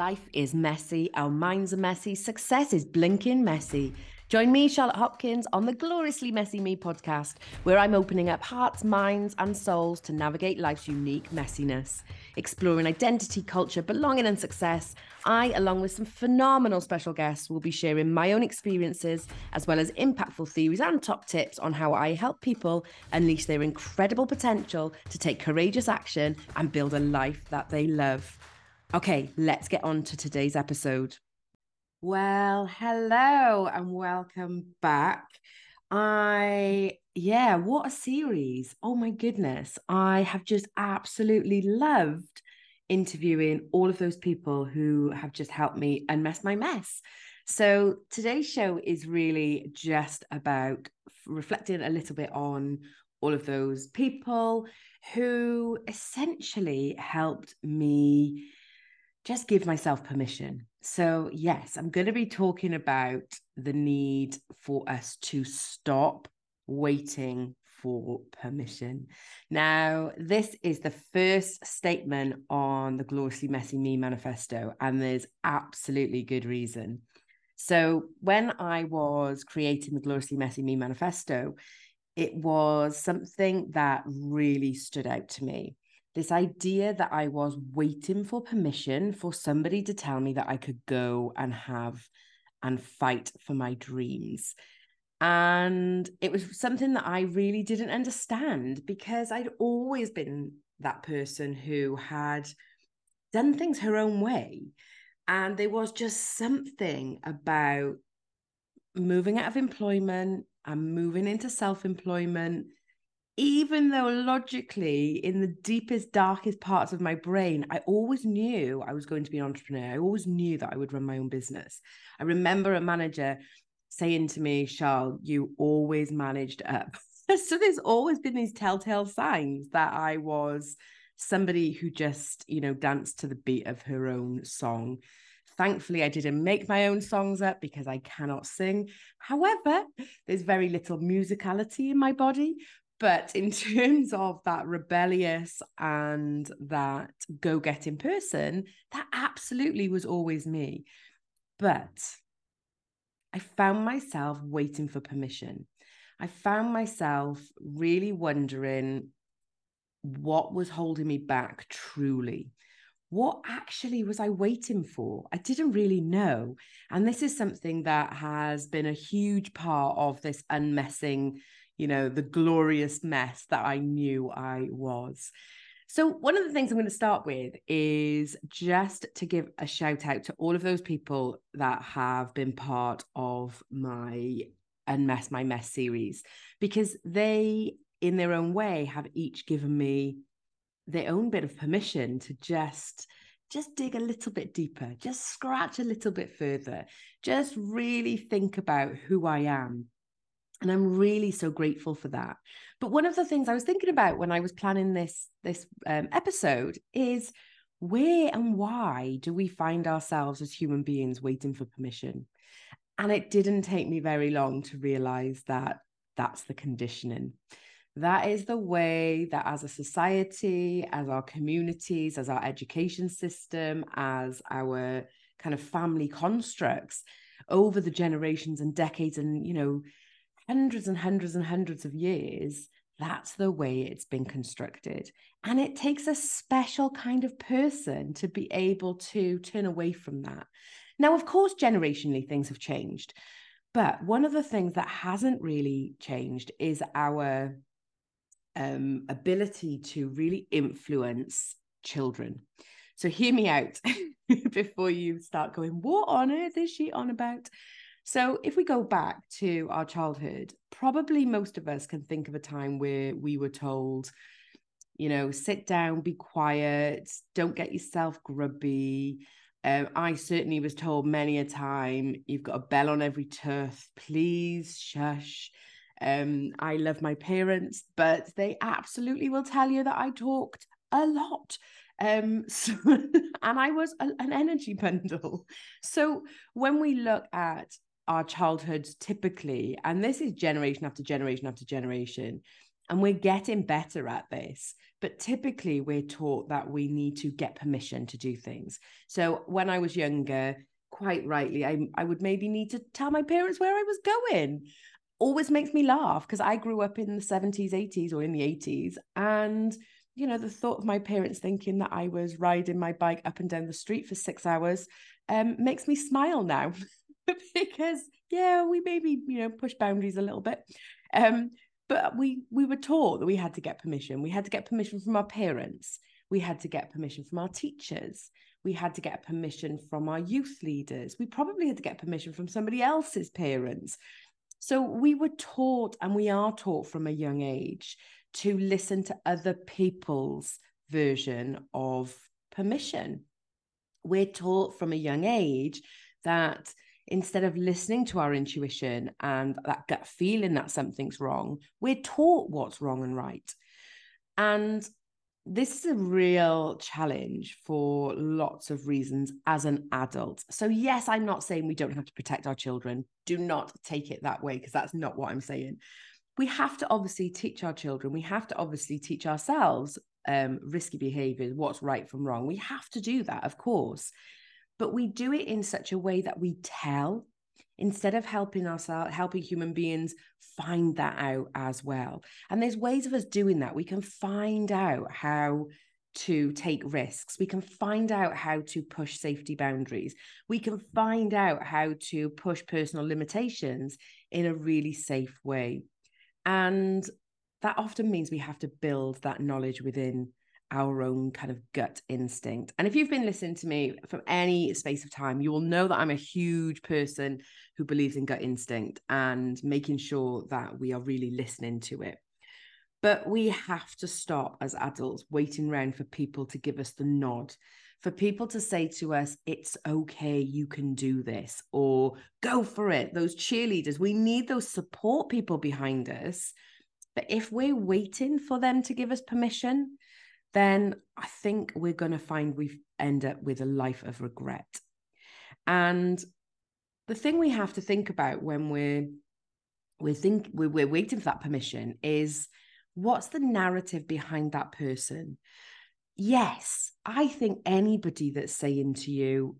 Life is messy, our minds are messy, success is blinking messy. Join me, Charlotte Hopkins, on the Gloriously Messy Me podcast, where I'm opening up hearts, minds, and souls to navigate life's unique messiness. Exploring identity, culture, belonging, and success, I, along with some phenomenal special guests, will be sharing my own experiences, as well as impactful theories and top tips on how I help people unleash their incredible potential to take courageous action and build a life that they love. Okay, let's get on to today's episode. Well, hello and welcome back. I, yeah, what a series. Oh my goodness. I have just absolutely loved interviewing all of those people who have just helped me unmess my mess. So today's show is really just about reflecting a little bit on all of those people who essentially helped me just give myself permission. So, yes, I'm going to be talking about the need for us to stop waiting for permission. Now, this is the first statement on the Gloriously Messy Me manifesto, and there's absolutely good reason. So, when I was creating the Gloriously Messy Me manifesto, it was something that really stood out to me this idea that I was waiting for permission for somebody to tell me that I could go and have and fight for my dreams. And it was something that I really didn't understand because I'd always been that person who had done things her own way. And there was just something about moving out of employment and moving into self employment even though logically, in the deepest, darkest parts of my brain, I always knew I was going to be an entrepreneur. I always knew that I would run my own business. I remember a manager saying to me, Charles, you always managed up. so there's always been these telltale signs that I was somebody who just, you know, danced to the beat of her own song. Thankfully, I didn't make my own songs up because I cannot sing. However, there's very little musicality in my body, but in terms of that rebellious and that go getting person, that absolutely was always me. But I found myself waiting for permission. I found myself really wondering what was holding me back truly. What actually was I waiting for? I didn't really know. And this is something that has been a huge part of this unmessing you know, the glorious mess that I knew I was. So, one of the things I'm going to start with is just to give a shout out to all of those people that have been part of my Unmess My Mess series, because they, in their own way, have each given me their own bit of permission to just just dig a little bit deeper just scratch a little bit further just really think about who i am and i'm really so grateful for that. But one of the things i was thinking about when i was planning this this um, episode is where and why do we find ourselves as human beings waiting for permission? And it didn't take me very long to realize that that's the conditioning. That is the way that as a society as our communities as our education system as our kind of family constructs over the generations and decades and you know hundreds and hundreds and hundreds of years, that's the way it's been constructed. And it takes a special kind of person to be able to turn away from that. Now, of course, generationally, things have changed. But one of the things that hasn't really changed is our um, ability to really influence children. So, hear me out before you start going, What on earth is she on about? So, if we go back to our childhood, probably most of us can think of a time where we were told, you know, sit down, be quiet, don't get yourself grubby. Um, I certainly was told many a time, you've got a bell on every tooth, please shush. Um, I love my parents, but they absolutely will tell you that I talked a lot. Um, so, and I was a, an energy bundle. So when we look at our childhoods typically, and this is generation after generation after generation, And we're getting better at this. But typically, we're taught that we need to get permission to do things. So when I was younger, quite rightly, I, I would maybe need to tell my parents where I was going. Always makes me laugh because I grew up in the 70s, 80s, or in the 80s. And, you know, the thought of my parents thinking that I was riding my bike up and down the street for six hours um, makes me smile now because, yeah, we maybe, you know, push boundaries a little bit. Um, but we we were taught that we had to get permission. We had to get permission from our parents. We had to get permission from our teachers. We had to get permission from our youth leaders. We probably had to get permission from somebody else's parents. So we were taught and we are taught from a young age to listen to other people's version of permission. We're taught from a young age that instead of listening to our intuition and that gut feeling that something's wrong, we're taught what's wrong and right. And this is a real challenge for lots of reasons as an adult. So, yes, I'm not saying we don't have to protect our children. Do not take it that way because that's not what I'm saying. We have to obviously teach our children, we have to obviously teach ourselves um, risky behaviors, what's right from wrong. We have to do that, of course but we do it in such a way that we tell instead of helping ourselves helping human beings find that out as well. And there's ways of us doing that. We can find out how to take risks. We can find out how to push safety boundaries. We can find out how to push personal limitations in a really safe way. And that often means we have to build that knowledge within our own kind of gut instinct. And if you've been listening to me from any space of time, you will know that I'm a huge person who believes in gut instinct and making sure that we are really listening to it. But we have to stop as adults waiting around for people to give us the nod, for people to say to us, it's okay, you can do this, or go for it. Those cheerleaders, we need those support people behind us. But if we're waiting for them to give us permission, then I think we're going to find we end up with a life of regret. And the thing we have to think about when we're we're think we're, we're waiting for that permission is what's the narrative behind that person? Yes i think anybody that's saying to you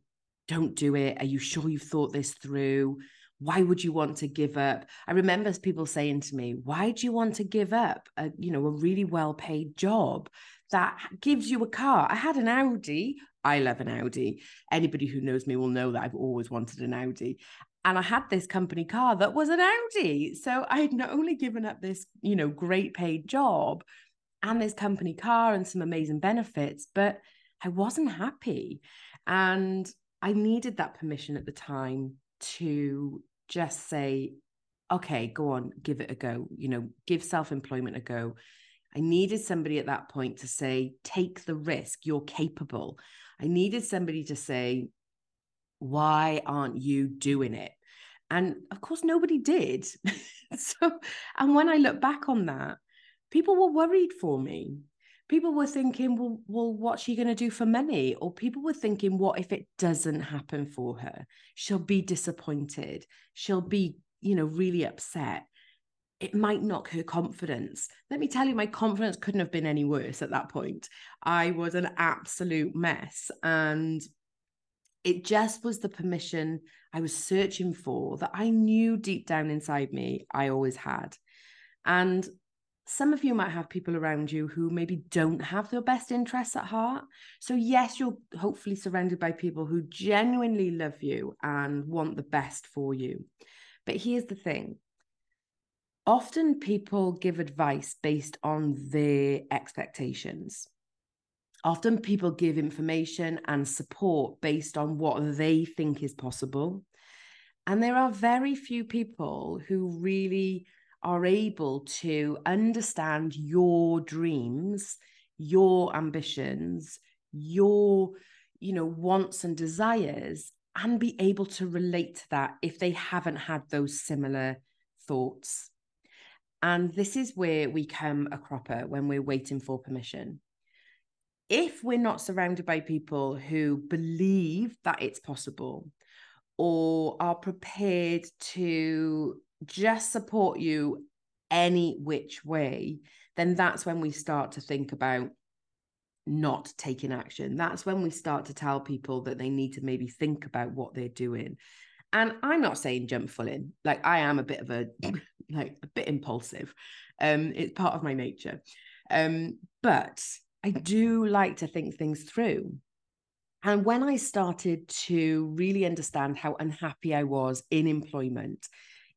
don't do it. Are you sure you've thought this through why would you want to give up i remember people saying to me why do you want to give up a you know a really well paid job that gives you a car. I had an Audi. I love an Audi. Anybody who knows me will know that I've always wanted an Audi. And I had this company car that was an Audi. So I had not only given up this, you know, great paid job and this company car and some amazing benefits, but I wasn't happy. And I needed that permission at the time to just say, okay, go on, give it a go, you know, give self employment a go I needed somebody at that point to say, take the risk, you're capable. I needed somebody to say, why aren't you doing it? And of course, nobody did. so, and when I look back on that, people were worried for me. People were thinking, well, well, what's she going to do for money? Or people were thinking, what if it doesn't happen for her? She'll be disappointed. She'll be, you know, really upset it might knock her confidence. Let me tell you, my confidence couldn't have been any worse at that point. I was an absolute mess. And it just was the permission I was searching for that I knew deep down inside me I always had. And some of you might have people around you who maybe don't have their best interests at heart. So, yes, you're hopefully surrounded by people who genuinely love you and want the best for you. But here's the thing often people give advice based on their expectations. Often people give information and support based on what they think is possible. And there are very few people who really are able to understand your dreams, your ambitions, your you know wants and desires and be able to relate to that if they haven't had those similar thoughts and this is where we come a cropper when we're waiting for permission. If we're not surrounded by people who believe that it's possible or are prepared to just support you any which way, then that's when we start to think about not taking action. That's when we start to tell people that they need to maybe think about what they're doing. And I'm not saying jump full in. Like I am a bit of a like a bit impulsive. Um, it's part of my nature. Um, but I do like to think things through. And when I started to really understand how unhappy I was in employment,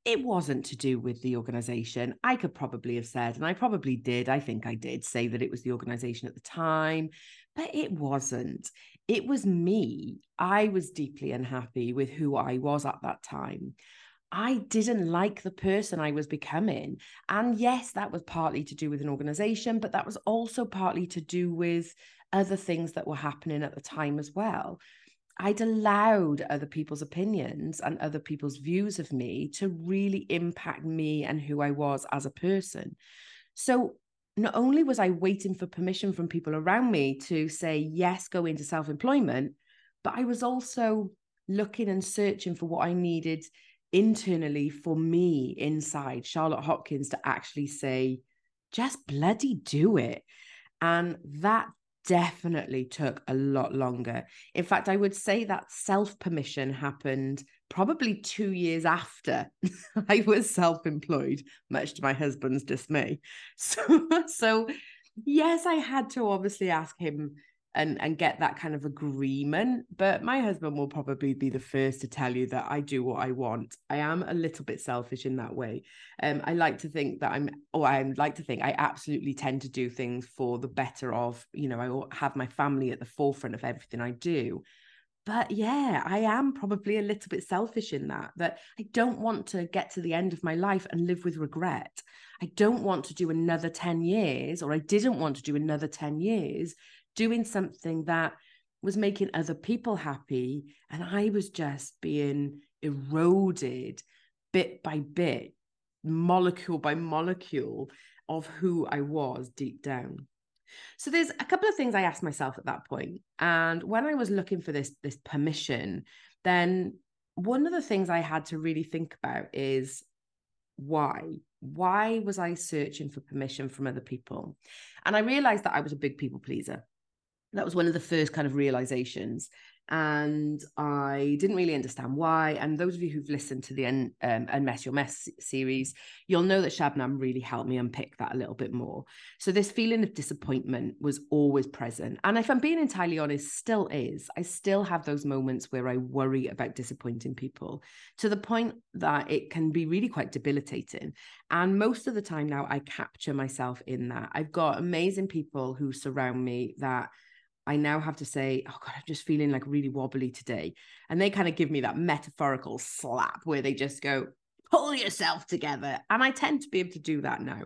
it wasn't to do with the organization. I could probably have said, and I probably did, I think I did say that it was the organization at the time, but it wasn't. It was me. I was deeply unhappy with who I was at that time. I didn't like the person I was becoming. And yes, that was partly to do with an organization, but that was also partly to do with other things that were happening at the time as well. I'd allowed other people's opinions and other people's views of me to really impact me and who I was as a person. So not only was I waiting for permission from people around me to say, yes, go into self employment, but I was also looking and searching for what I needed internally for me inside Charlotte Hopkins to actually say, just bloody do it. And that definitely took a lot longer. In fact, I would say that self permission happened probably two years after I was self employed, much to my husband's dismay. So, so yes, I had to obviously ask him and and get that kind of agreement but my husband will probably be the first to tell you that I do what I want. I am a little bit selfish in that way. Um I like to think that I'm or I like to think I absolutely tend to do things for the better of you know I have my family at the forefront of everything I do. But yeah i am probably a little bit selfish in that that i don't want to get to the end of my life and live with regret. I don't want to do another 10 years or i didn't want to do another 10 years doing something that was making other people happy. And I was just being eroded bit by bit, molecule by molecule of who I was deep down. So there's a couple of things I asked myself at that point. And when I was looking for this, this permission, then one of the things I had to really think about is why? Why was I searching for permission from other people? And I realized that I was a big people pleaser that was one of the first kind of realizations and I didn't really understand why. And those of you who've listened to the Un- um, Unmess Your Mess series, you'll know that Shabnam really helped me unpick that a little bit more. So this feeling of disappointment was always present, and if I'm being entirely honest, still is. I still have those moments where I worry about disappointing people to the point that it can be really quite debilitating. And most of the time now, I capture myself in that. I've got amazing people who surround me that I now have to say, oh God, I'm just feeling like really wobbly today. And they kind of give me that metaphorical slap where they just go, pull yourself together. And I tend to be able to do that now.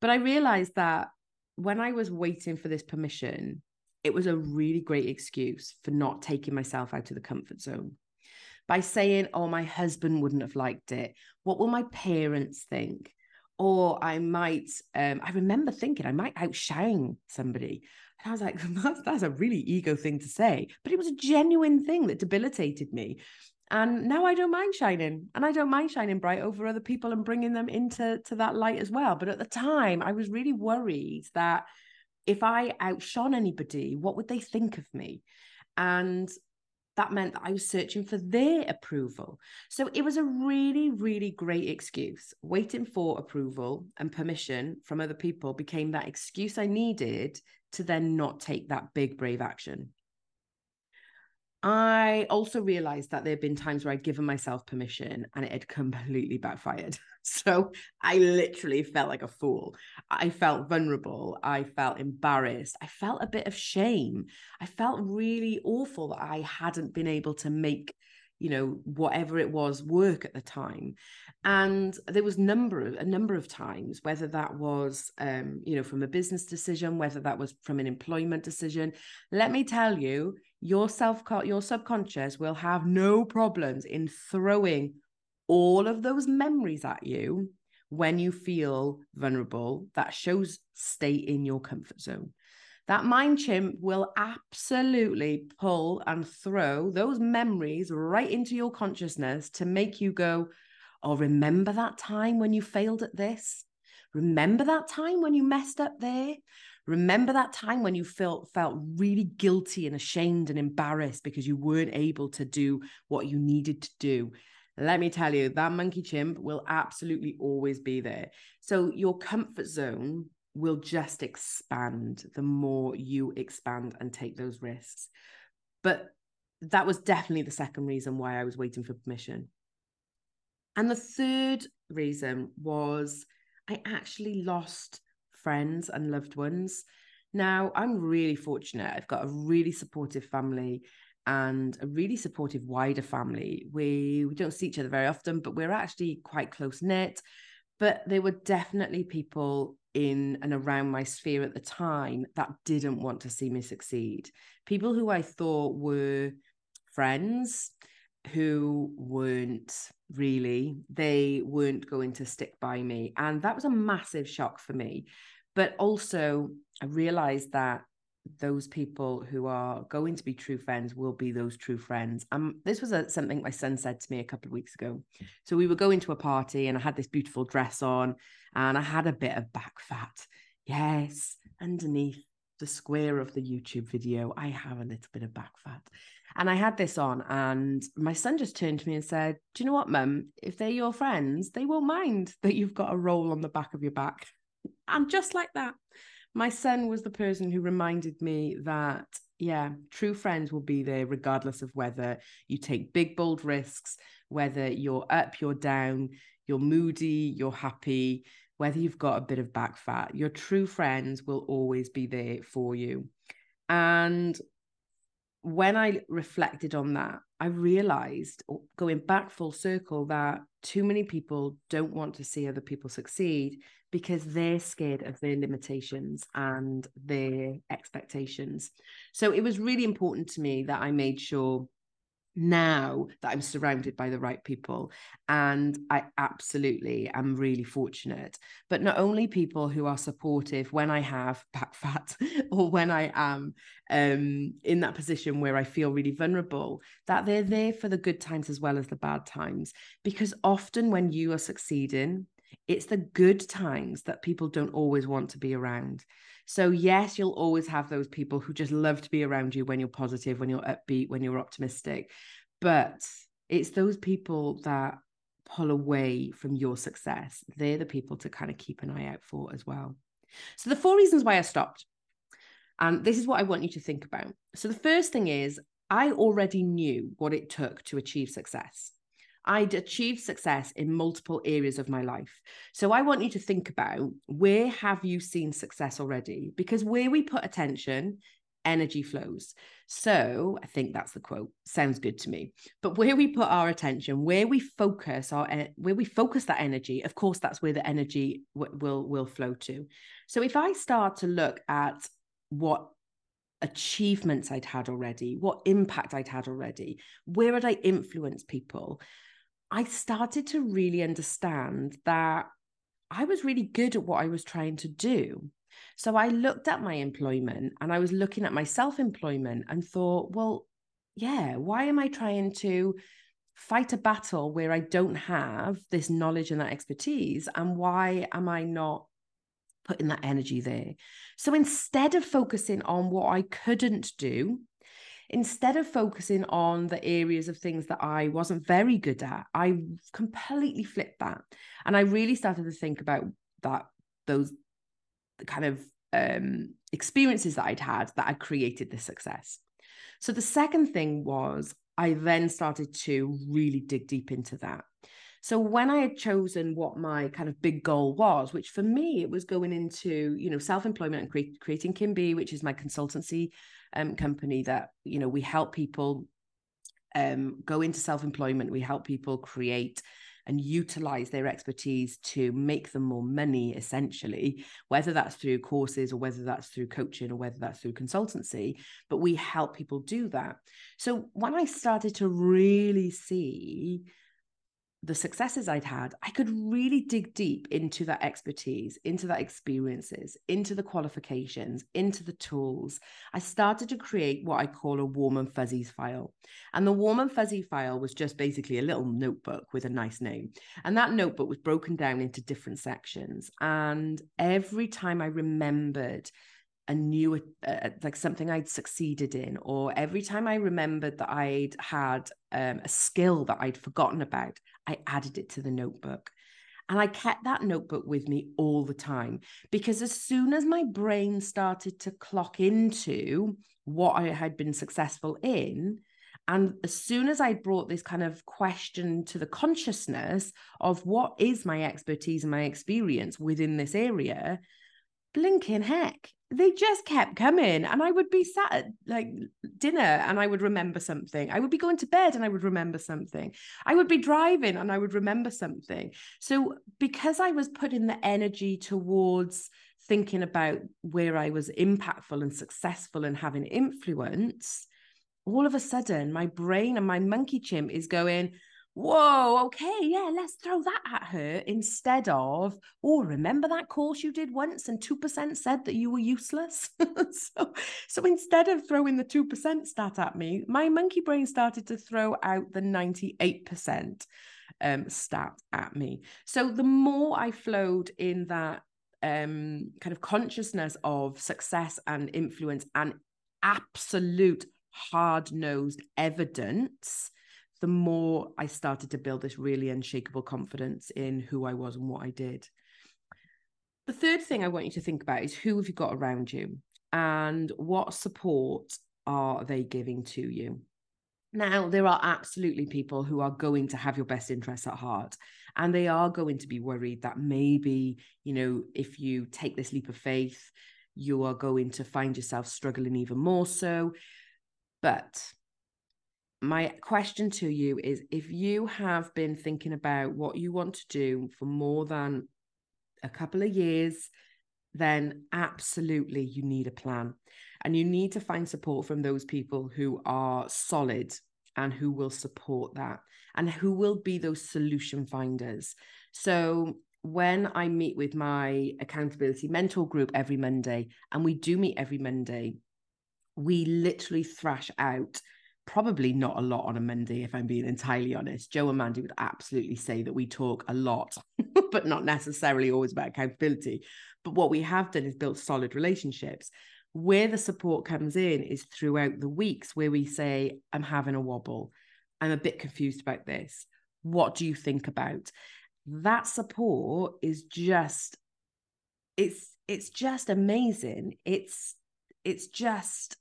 But I realized that when I was waiting for this permission, it was a really great excuse for not taking myself out of the comfort zone. By saying, oh, my husband wouldn't have liked it. What will my parents think? Or I might, um, I remember thinking I might outshine somebody. And I was like, that's, that's a really ego thing to say. But it was a genuine thing that debilitated me. And now I don't mind shining, and I don't mind shining bright over other people and bringing them into to that light as well. But at the time, I was really worried that if I outshone anybody, what would they think of me? And that meant that I was searching for their approval. So it was a really, really great excuse. Waiting for approval and permission from other people became that excuse I needed to then not take that big, brave action. I also realized that there had been times where I'd given myself permission and it had completely backfired. So I literally felt like a fool. I felt vulnerable. I felt embarrassed. I felt a bit of shame. I felt really awful that I hadn't been able to make you know whatever it was work at the time. And there was number of, a number of times whether that was um, you know from a business decision whether that was from an employment decision. Let me tell you your self your subconscious will have no problems in throwing all of those memories at you when you feel vulnerable. That shows stay in your comfort zone that mind chimp will absolutely pull and throw those memories right into your consciousness to make you go, Oh, remember that time when you failed at this? remember that time when you messed up there? Remember that time when you felt felt really guilty and ashamed and embarrassed because you weren't able to do what you needed to do. Let me tell you, that monkey chimp will absolutely always be there. So your comfort zone will just expand the more you expand and take those risks. But that was definitely the second reason why I was waiting for permission. And the third reason was I actually lost friends and loved ones. Now, I'm really fortunate. I've got a really supportive family and a really supportive wider family. We we don't see each other very often, but we're actually quite close knit. But there were definitely people in and around my sphere at the time that didn't want to see me succeed. People who I thought were friends who weren't really, they weren't going to stick by me. And that was a massive shock for me. But also, I realized that those people who are going to be true friends will be those true friends. Um, this was a, something my son said to me a couple of weeks ago. So we were going to a party and I had this beautiful dress on and I had a bit of back fat. Yes, underneath the square of the YouTube video, I have a little bit of back fat. And I had this on, and my son just turned to me and said, Do you know what, mum? If they're your friends, they won't mind that you've got a roll on the back of your back. And just like that, my son was the person who reminded me that, yeah, true friends will be there regardless of whether you take big, bold risks, whether you're up, you're down, you're moody, you're happy, whether you've got a bit of back fat. Your true friends will always be there for you. And when I reflected on that, I realized, oh, going back full circle, that too many people don't want to see other people succeed because they're scared of their limitations and their expectations. So it was really important to me that I made sure now that I'm surrounded by the right people. And I absolutely am really fortunate. But not only people who are supportive when I have back fat or when I am um, in that position where I feel really vulnerable, that they're there for the good times as well as the bad times. Because often when you are succeeding, it's the good times that people don't always want to be around. So, yes, you'll always have those people who just love to be around you when you're positive, when you're upbeat, when you're optimistic. But it's those people that pull away from your success. They're the people to kind of keep an eye out for as well. So, the four reasons why I stopped. And this is what I want you to think about. So, the first thing is, I already knew what it took to achieve success. I'd achieved success in multiple areas of my life. So I want you to think about where have you seen success already? Because where we put attention, energy flows. So I think that's the quote. Sounds good to me. But where we put our attention, where we focus our where we focus that energy, of course that's where the energy w- will will flow to. So if I start to look at what achievements I'd had already, what impact I'd had already, where had I influenced people, I started to really understand that I was really good at what I was trying to do. So I looked at my employment and I was looking at my self employment and thought, well, yeah, why am I trying to fight a battle where I don't have this knowledge and that expertise? And why am I not putting that energy there? So instead of focusing on what I couldn't do, instead of focusing on the areas of things that I wasn't very good at, I completely flipped that. And I really started to think about that, those kind of um, experiences that I'd had that had created this success. So the second thing was I then started to really dig deep into that. So when I had chosen what my kind of big goal was, which for me it was going into you know self-employment and cre- creating Kimby, which is my consultancy um, company that you know we help people um, go into self-employment. We help people create and utilize their expertise to make them more money essentially whether that's through courses or whether that's through coaching or whether that's through consultancy but we help people do that so when i started to really see the successes I'd had, I could really dig deep into that expertise, into that experiences, into the qualifications, into the tools. I started to create what I call a warm and fuzzy file. And the warm and fuzzy file was just basically a little notebook with a nice name. And that notebook was broken down into different sections. And every time I remembered a new uh, like something I'd succeeded in, or every time I remembered that I'd had um, a skill that I'd forgotten about, I added it to the notebook. And I kept that notebook with me all the time because as soon as my brain started to clock into what I had been successful in, and as soon as I brought this kind of question to the consciousness of what is my expertise and my experience within this area, blinking heck, they just kept coming and i would be sat at like dinner and i would remember something. I would be going to bed and i would remember something. I would be driving and i would remember something. So because i was putting the energy towards thinking about where i was impactful and successful and having influence all of a sudden my brain and my monkey chimp is going whoa, okay, yeah, let's throw that at her instead of, oh, remember that course you did once and 2% said that you were useless? so, so instead of throwing the 2% stat at me, my monkey brain started to throw out the 98% um, stat at me. So the more I flowed in that um, kind of consciousness of success and influence and absolute hard nosed evidence the more I started to build this really unshakable confidence in who I was and what I did. The third thing I want you to think about is who have you got around you and what support are they giving to you? Now, there are absolutely people who are going to have your best interests at heart, and they are going to be worried that maybe, you know, if you take this leap of faith, you are going to find yourself struggling even more so. But my question to you is if you have been thinking about what you want to do for more than a couple of years, then absolutely you need a plan. And you need to find support from those people who are solid and who will support that and who will be those solution finders. So, when I meet with my accountability mentor group every Monday, and we do meet every Monday, we literally thrash out probably not a lot on a Monday, if I'm being entirely honest. Joe and Mandy would absolutely say that we talk a lot, but not necessarily always about accountability. But what we have done is built solid relationships. Where the support comes in is throughout the weeks where we say, I'm having a wobble. I'm a bit confused about this. What do you think about? That support is just, it's it's just amazing. It's it's just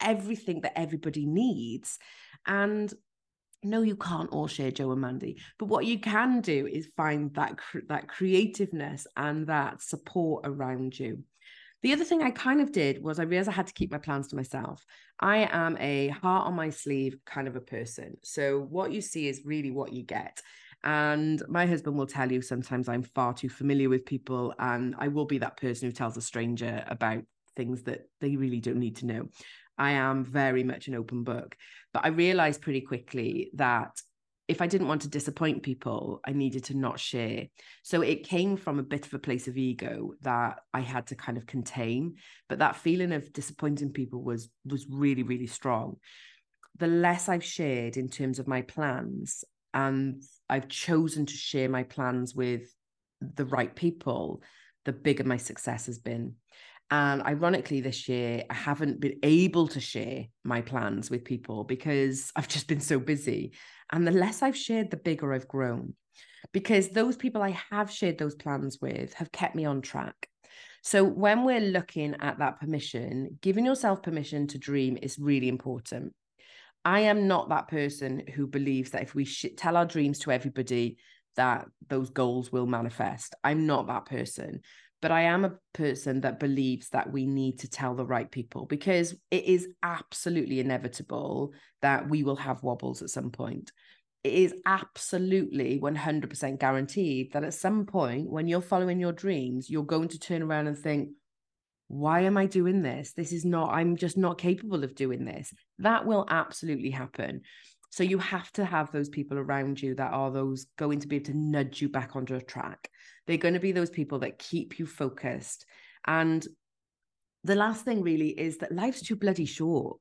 everything that everybody needs. And no, you can't all share Joe and Mandy, but what you can do is find that that creativeness and that support around you. The other thing I kind of did was I realized I had to keep my plans to myself. I am a heart on my sleeve kind of a person. So what you see is really what you get. And my husband will tell you sometimes I'm far too familiar with people, and I will be that person who tells a stranger about things that they really don't need to know. I am very much an open book. But I realized pretty quickly that if I didn't want to disappoint people, I needed to not share. So it came from a bit of a place of ego that I had to kind of contain. But that feeling of disappointing people was was really, really strong. The less I've shared in terms of my plans, and I've chosen to share my plans with the right people, the bigger my success has been. And ironically, this year, I haven't been able to share my plans with people because I've just been so busy. And the less I've shared, the bigger I've grown because those people I have shared those plans with have kept me on track. So when we're looking at that permission, giving yourself permission to dream is really important. I am not that person who believes that if we sh- tell our dreams to everybody, that those goals will manifest. I'm not that person but I am a person that believes that we need to tell the right people because it is absolutely inevitable that we will have wobbles at some point. It is absolutely 100% guaranteed that at some point, when you're following your dreams, you're going to turn around and think, why am I doing this? This is not, I'm just not capable of doing this. That will absolutely happen. So you have to have those people around you that are those going to be able to nudge you back onto a track. They're going to be those people that keep you focused. And the last thing really is that life's too bloody short.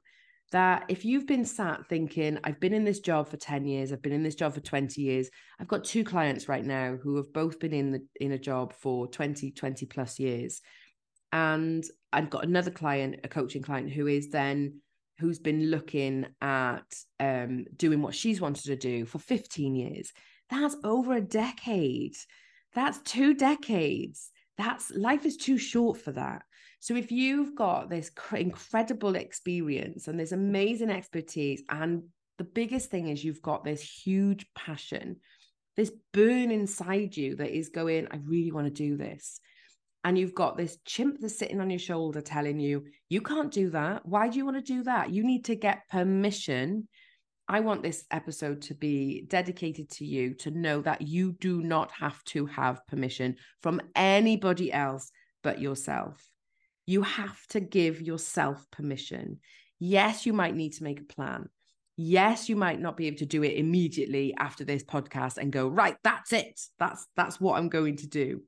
That if you've been sat thinking, I've been in this job for 10 years, I've been in this job for 20 years, I've got two clients right now who have both been in the in a job for 20, 20 plus years. And I've got another client, a coaching client, who is then who's been looking at um, doing what she's wanted to do for 15 years. That's over a decade. That's two decades. That's life is too short for that. So if you've got this incredible experience and this amazing expertise, and the biggest thing is you've got this huge passion, this burn inside you that is going, I really want to do this and you've got this chimp that's sitting on your shoulder telling you, you can't do that. Why do you want to do that? You need to get permission. I want this episode to be dedicated to you to know that you do not have to have permission from anybody else but yourself. You have to give yourself permission. Yes, you might need to make a plan. Yes, you might not be able to do it immediately after this podcast and go, right, that's it. That's that's what I'm going to do.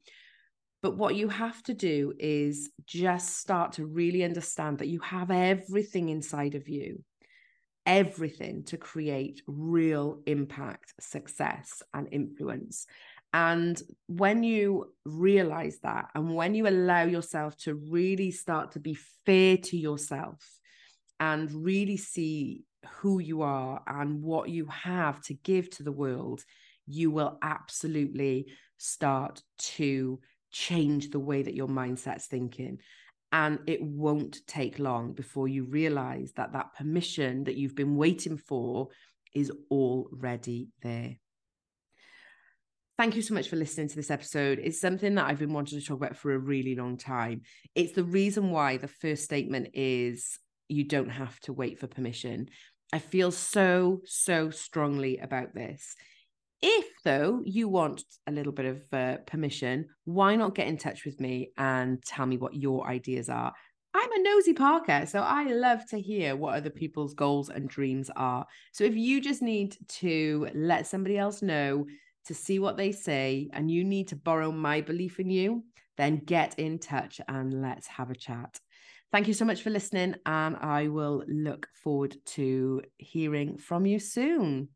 But what you have to do is just start to really understand that you have everything inside of you, everything to create real impact, success, and influence. And when you realize that, and when you allow yourself to really start to be fair to yourself and really see who you are and what you have to give to the world, you will absolutely start to change the way that your mindset's thinking. And it won't take long before you realize that that permission that you've been waiting for is already there. Thank you so much for listening to this episode. It's something that I've been wanting to talk about for a really long time. It's the reason why the first statement is you don't have to wait for permission. I feel so, so strongly about this. If, though, you want a little bit of uh, permission, why not get in touch with me and tell me what your ideas are? I'm a nosy Parker, so I love to hear what other people's goals and dreams are. So if you just need to let somebody else know to see what they say and you need to borrow my belief in you, then get in touch and let's have a chat. Thank you so much for listening, and I will look forward to hearing from you soon.